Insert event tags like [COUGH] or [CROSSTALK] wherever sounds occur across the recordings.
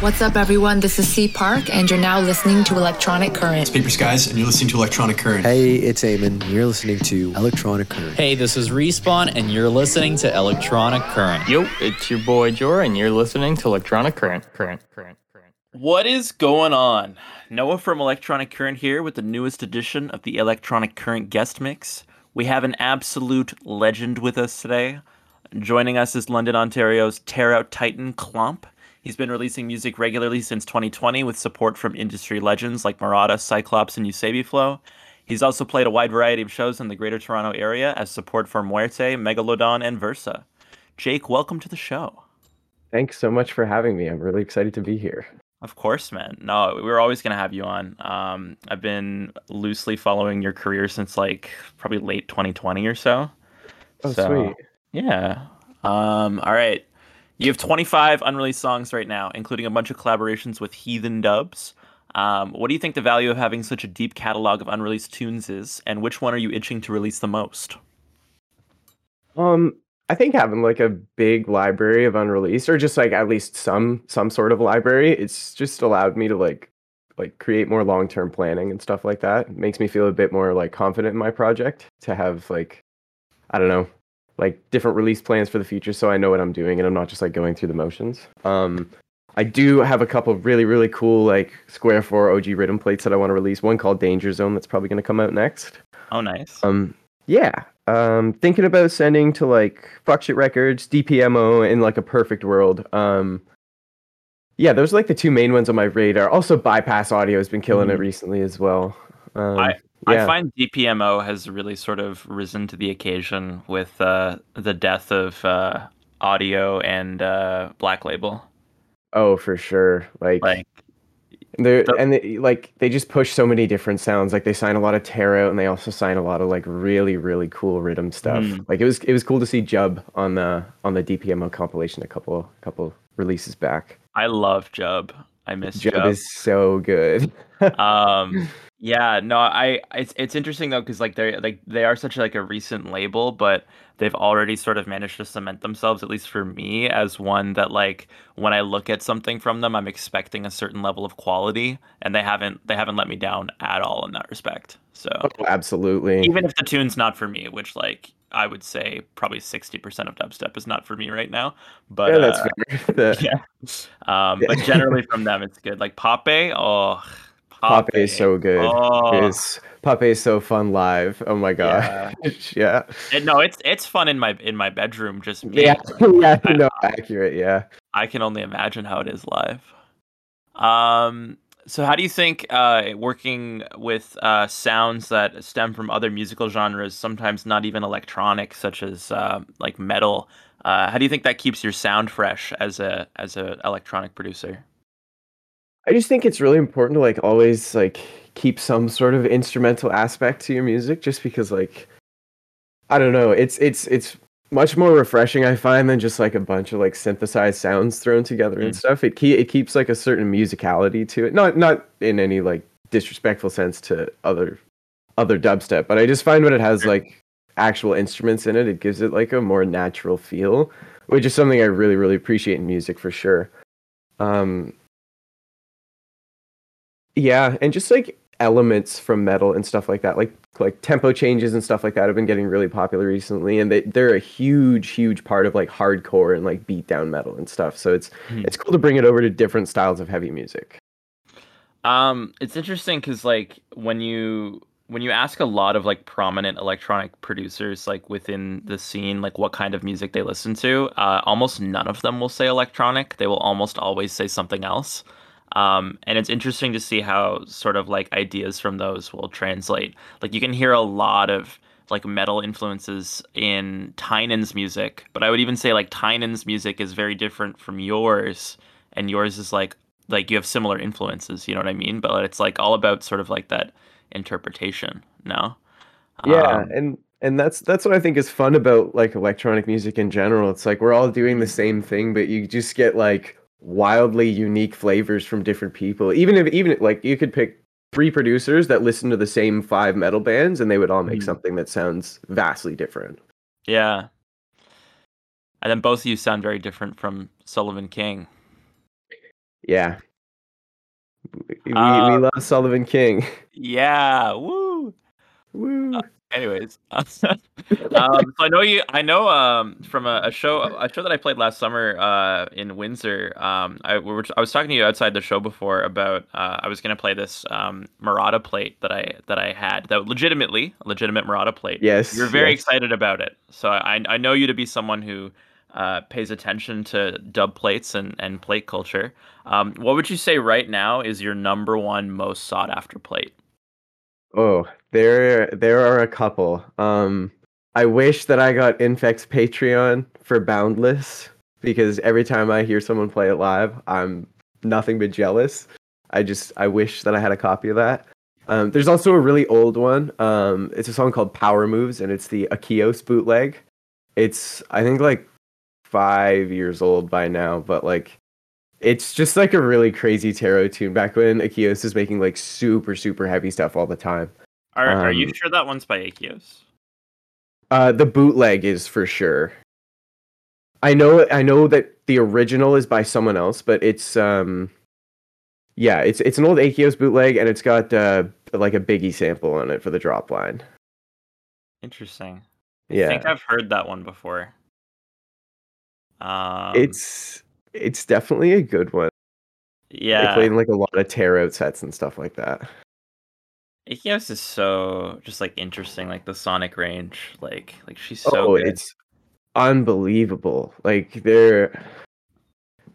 What's up, everyone? This is C Park, and you're now listening to Electronic Current. It's Paper Skies, and you're listening to Electronic Current. Hey, it's Eamon. You're listening to Electronic Current. Hey, this is Respawn, and you're listening to Electronic Current. Yo, it's your boy Jor, and you're listening to Electronic Current. Current, current, current. What is going on? Noah from Electronic Current here with the newest edition of the Electronic Current guest mix. We have an absolute legend with us today. Joining us is London, Ontario's Tear Out Titan Clomp. He's been releasing music regularly since 2020 with support from industry legends like Marauda, Cyclops, and Eusebi Flow. He's also played a wide variety of shows in the Greater Toronto Area as support for Muerte, Megalodon, and Versa. Jake, welcome to the show. Thanks so much for having me. I'm really excited to be here. Of course, man. No, we were always gonna have you on. Um, I've been loosely following your career since like probably late 2020 or so. Oh, So, sweet. Yeah. Um, all right. You have 25 unreleased songs right now, including a bunch of collaborations with Heathen Dubs. Um, what do you think the value of having such a deep catalog of unreleased tunes is, and which one are you itching to release the most? Um, I think having like a big library of unreleased, or just like at least some some sort of library, it's just allowed me to like like create more long term planning and stuff like that. It makes me feel a bit more like confident in my project to have like I don't know, like different release plans for the future, so I know what I'm doing and I'm not just like going through the motions. Um, I do have a couple really really cool like Square Four OG rhythm plates that I want to release. One called Danger Zone that's probably going to come out next. Oh, nice. Um, yeah. Um, thinking about sending to like Fuck Shit Records, DPMO, in like a perfect world. Um, yeah, those are like the two main ones on my radar. Also, Bypass Audio has been killing it Mhm. recently as well. Um, I- yeah. I find DPMO has really sort of risen to the occasion with uh, the death of uh, audio and uh, Black Label. oh for sure. Like, Like, they're the- and they, like they just push so many different sounds. Like they sign a lot of tear out, and they also sign a lot of like really really cool rhythm stuff. Mm. Like it was it was cool to see Jub on the on the DPMO compilation a couple couple releases back. I love Jub. I miss Jub Jub. is so good. [LAUGHS] um yeah no i it's it's interesting though because like they're like they are such like a recent label but they've already sort of managed to cement themselves at least for me as one that like when i look at something from them i'm expecting a certain level of quality and they haven't they haven't let me down at all in that respect so Oh, absolutely. even if the tune's not for me which like i would say probably 60% of dubstep is not for me right now but yeah, that's uh. [LAUGHS] The- [LAUGHS] yeah um but generally [LAUGHS] from them it's good like pape oh Pape is so good. Oh. Is Pape is so fun live. Oh my god. Yeah. And no, it's it's fun in my in my bedroom. Just me. Yeah. Yeah. I- No, accurate. Yeah. I can only imagine how it is live. Um. So, how do you think uh, working with uh, sounds that stem from other musical genres, sometimes not even electronic, such as uh, like metal, uh, how do you think that keeps your sound fresh as a as an electronic producer? I just think it's really important to like always like keep some sort of instrumental aspect to your music just because like I don't know, it's it's it's much more refreshing I find than just like a bunch of like synthesized sounds thrown together and Mm. stuff. It ke- it keeps like a certain musicality to it. Not not in any like disrespectful sense to other other dubstep, but I just find when it has like actual instruments in it, it gives it like a more natural feel, which is something I really really appreciate in music for sure. Um yeah, and just like elements from metal and stuff like that, like like tempo changes and stuff like that have been getting really popular recently, and they they're a huge huge part of like hardcore and like beatdown metal and stuff. So it's Hmm. it's cool to bring it over to different styles of heavy music. Um, it's interesting because like when you when you ask a lot of like prominent electronic producers like within the scene like what kind of music they listen to, uh, almost none of them will say electronic. They will almost always say something else. Um, and it's interesting to see how sort of like ideas from those will translate. Like you can hear a lot of like metal influences in Tynan's music, but I would even say like Tynan's music is very different from yours, and yours is like like you have similar influences. You know what I mean? But it's like all about sort of like that interpretation. No. Yeah, Um, and and that's that's what I think is fun about like electronic music in general. It's like we're all doing the same thing, but you just get like wildly unique flavors from different people. Even if even like you could pick three producers that listen to the same five metal bands and they would all make Mhm. something that sounds vastly different. yeah. And then both of you sound very different from Sullivan King. Yeah. We, Uh, we love Sullivan King. [LAUGHS] Yeah, woo. Woo. Anyways, [LAUGHS] um, so I know you. I know um, from a, a show, a show that I played last summer uh, in Windsor. Um, I we were, I was talking to you outside the show before about uh, I was gonna play this um, Marauda plate that I that I had that legitimately a legitimate Marauda plate. Yes, you're very yes. excited about it. So I I know you to be someone who uh, pays attention to dub plates and and plate culture. Um, what would you say right now is your number one most sought after plate? Oh, there there are a couple. Um I wish that I got Infex Patreon for Boundless because every time I hear someone play it live, I'm nothing but jealous. I just I wish that I had a copy of that. Um, there's also a really old one. Um, it's a song called Power Moves, and it's the Akios bootleg. It's I think like five years old by now, but like it's just like a really crazy tearout tune back when Akios is making like super super heavy stuff all the time. Are Are you Um, sure that one's by Akios? Uh, the bootleg is for sure. I know I know that the original is by someone else, but it's um yeah, it's it's an old Akios bootleg and it's got uh like a Biggie sample on it for the drop line. Interesting. Yeah, I think I've heard that one before. Um, it's it's definitely a good one. Yeah. played in like a lot of tearout sets and stuff like that. Akios is so just like interesting, like the sonic range, like like she's so oh, good. it's unbelievable. Like their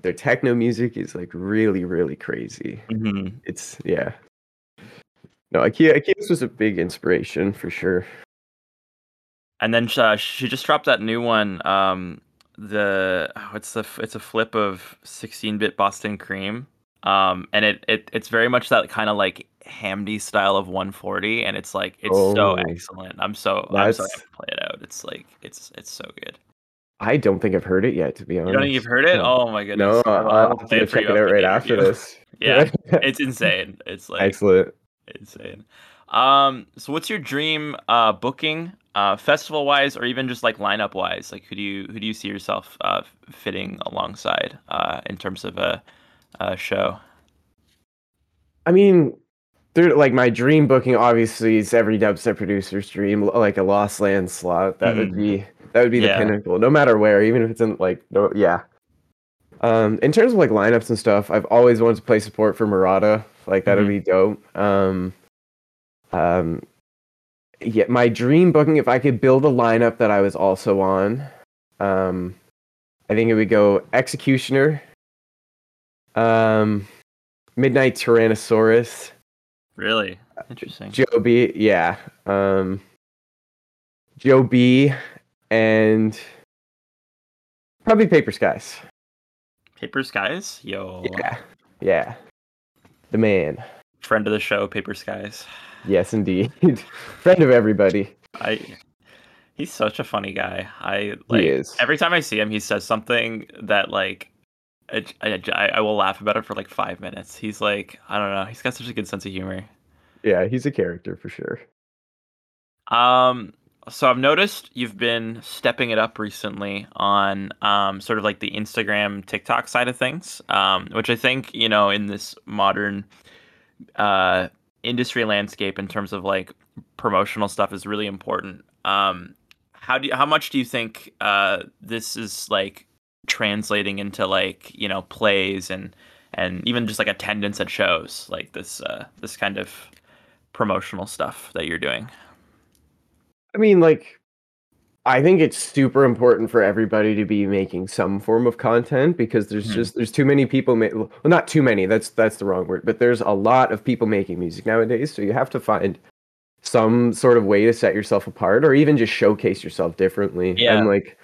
their techno music is like really really crazy. Mhm. It's yeah. No, Ikea Akios was a big inspiration for sure. And then uh, she just dropped that new one. Um, the oh, it's the f- it's a flip of 16-bit Boston Cream. Um, and it, it it's very much that kind of like Hamdi style of 140, and it's like it's so Oh. excellent. I'm so I'm so happy to play it out. It's like it's it's so good. I don't think I've heard it yet, to be honest. You don't think you've heard it? No. Oh my No, goodness! I'll, I'll I'll play it check it out right the after [LAUGHS] this. Yeah, [LAUGHS] it's insane. It's like excellent. insane. Um, so what's your dream uh booking, uh, festival wise, or even just like lineup wise? Like, who do you who do you see yourself uh fitting alongside uh in terms of a, a show? I mean, there like my dream booking obviously is every dubstep producer's dream, like a Lost Land slot. That would Mm. be that would be Yeah. the pinnacle, no matter where, even if it's in like no, yeah. Um, in terms of like lineups and stuff, I've always wanted to play support for Marauda. Like that would Mhm. be dope. Um, um, yeah, my dream booking, if I could build a lineup that I was also on, um, I think it would go Executioner, um, Midnight Tyrannosaurus, Really interesting. Joe B, yeah, um, Joe B, and probably Paper Skies. Paper Skies, yo, Yeah, yeah, the man. Friend of the show, Paper Skies. Yes, indeed, [LAUGHS] friend of everybody. I he's such a funny guy. I like is. every time I see him, he says something that like I, I, I will laugh about it for like five minutes. He's like I don't know. He's got such a good sense of humor. Yeah, he's a character for sure. Um, so I've noticed you've been stepping it up recently on um sort of like the Instagram, TikTok side of things. Um, which I think you know in this modern uh industry landscape in terms of like promotional stuff is really important. Um, how do you, how much do you think uh this is like translating into like you know plays and and even just like attendance at shows like this uh this kind of promotional stuff that you're doing? I mean, like, I think it's super important for everybody to be making some form of content because there's Mhm. just there's too many people. Ma- well, not too many. That's that's the wrong word. But there's a lot of people making music nowadays. So you have to find some sort of way to set yourself apart, or even just showcase yourself differently. Yeah. And like,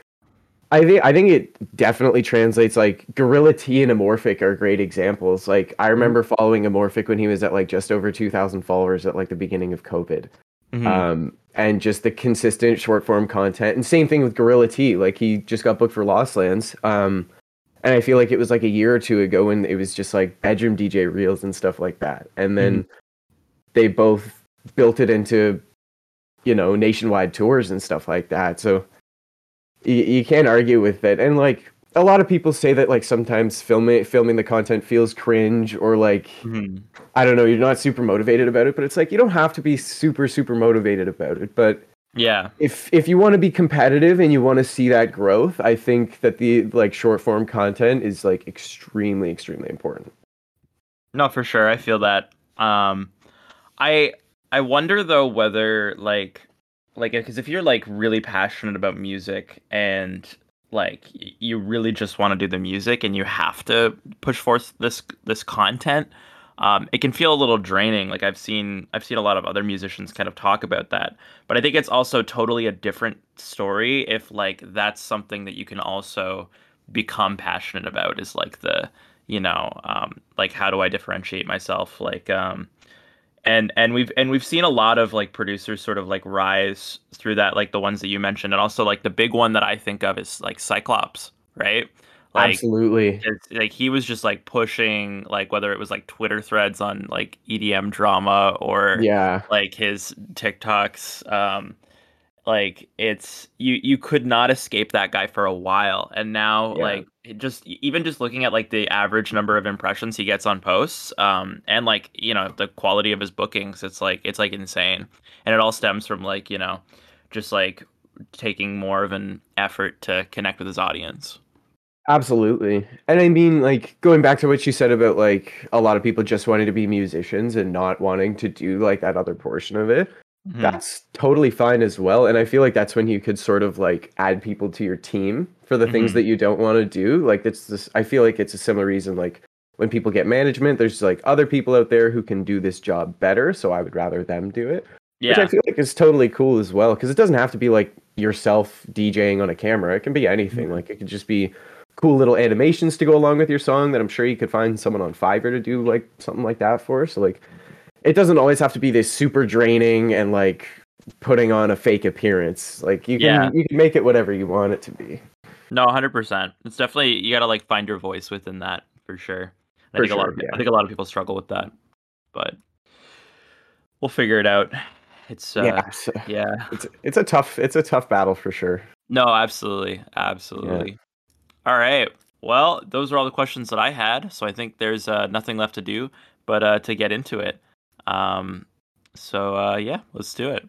I think I think it definitely translates. Like Gorilla T and Amorphic are great examples. Like I remember following Amorphic when he was at like just over two thousand followers at like the beginning of COVID Mhm. um, and just the consistent short form content. And same thing with Gorilla T. Like he just got booked for Lost Lands. Um, and I feel like it was like a year or two ago when it was just like bedroom DJ reels and stuff like that. And then they both built it into, you know, nationwide tours and stuff like that. So you, you can't argue with it. And like a lot of people say that like sometimes filming filming the content feels cringe or like Mhm. I don't know, you're not super motivated about it, but it's like you don't have to be super super motivated about it, but Yeah. if if you want to be competitive and you want to see that growth, I think that the like short form content is like extremely extremely important. No, for sure. I feel that. Um, I I wonder though whether like like because if you're like really passionate about music and like you really just want to do the music and you have to push forth this this content um, it can feel a little draining. Like i've seen i've seen a lot of other musicians kind of talk about that but i think it's also totally a different story if like that's something that you can also become passionate about is like the you know um, like how do i differentiate myself? Like um, and and we've and we've seen a lot of like producers sort of like rise through that like the ones that you mentioned and also like the big one that i think of is like cyclops right like Absolutely. like he was just like pushing like whether it was like twitter threads on like edm drama or Yeah. like his tiktoks um like it's you you could not escape that guy for a while and now Yeah. like it just even just looking at like the average number of impressions he gets on posts um and like you know the quality of his bookings it's like it's like insane and it all stems from like you know just like taking more of an effort to connect with his audience Absolutely. And I mean, like, going back to what you said about, like, a lot of people just wanting to be musicians and not wanting to do, like, that other portion of it. Mhm. That's totally fine as well. And I feel like that's when you could sort of, like, add people to your team for the things Mhm. that you don't want to do. Like, it's this, I feel like it's a similar reason, like, when people get management, there's, like, other people out there who can do this job better. So I would rather them do it. Which I feel like is totally cool as well. Because it doesn't have to be, like, yourself DJing on a camera. It can be anything. Like, it could just be cool little animations to go along with your song that I'm sure you could find someone on Fiverr to do like something like that for. So like it doesn't always have to be this super draining and like putting on a fake appearance. Like you can Yeah. you can make it whatever you want it to be. no 100% it's definitely you gotta like find your voice within that for sure I For think a lot of yeah. I think a lot of people struggle with that but we'll figure it out it's uh, yeah. So yeah it's it's a tough it's a tough battle for sure. No, absolutely. Absolutely. All right. Well, those are all the questions that I had. So I think there's uh, nothing left to do but uh, to get into it. Um, so uh, yeah, let's do it.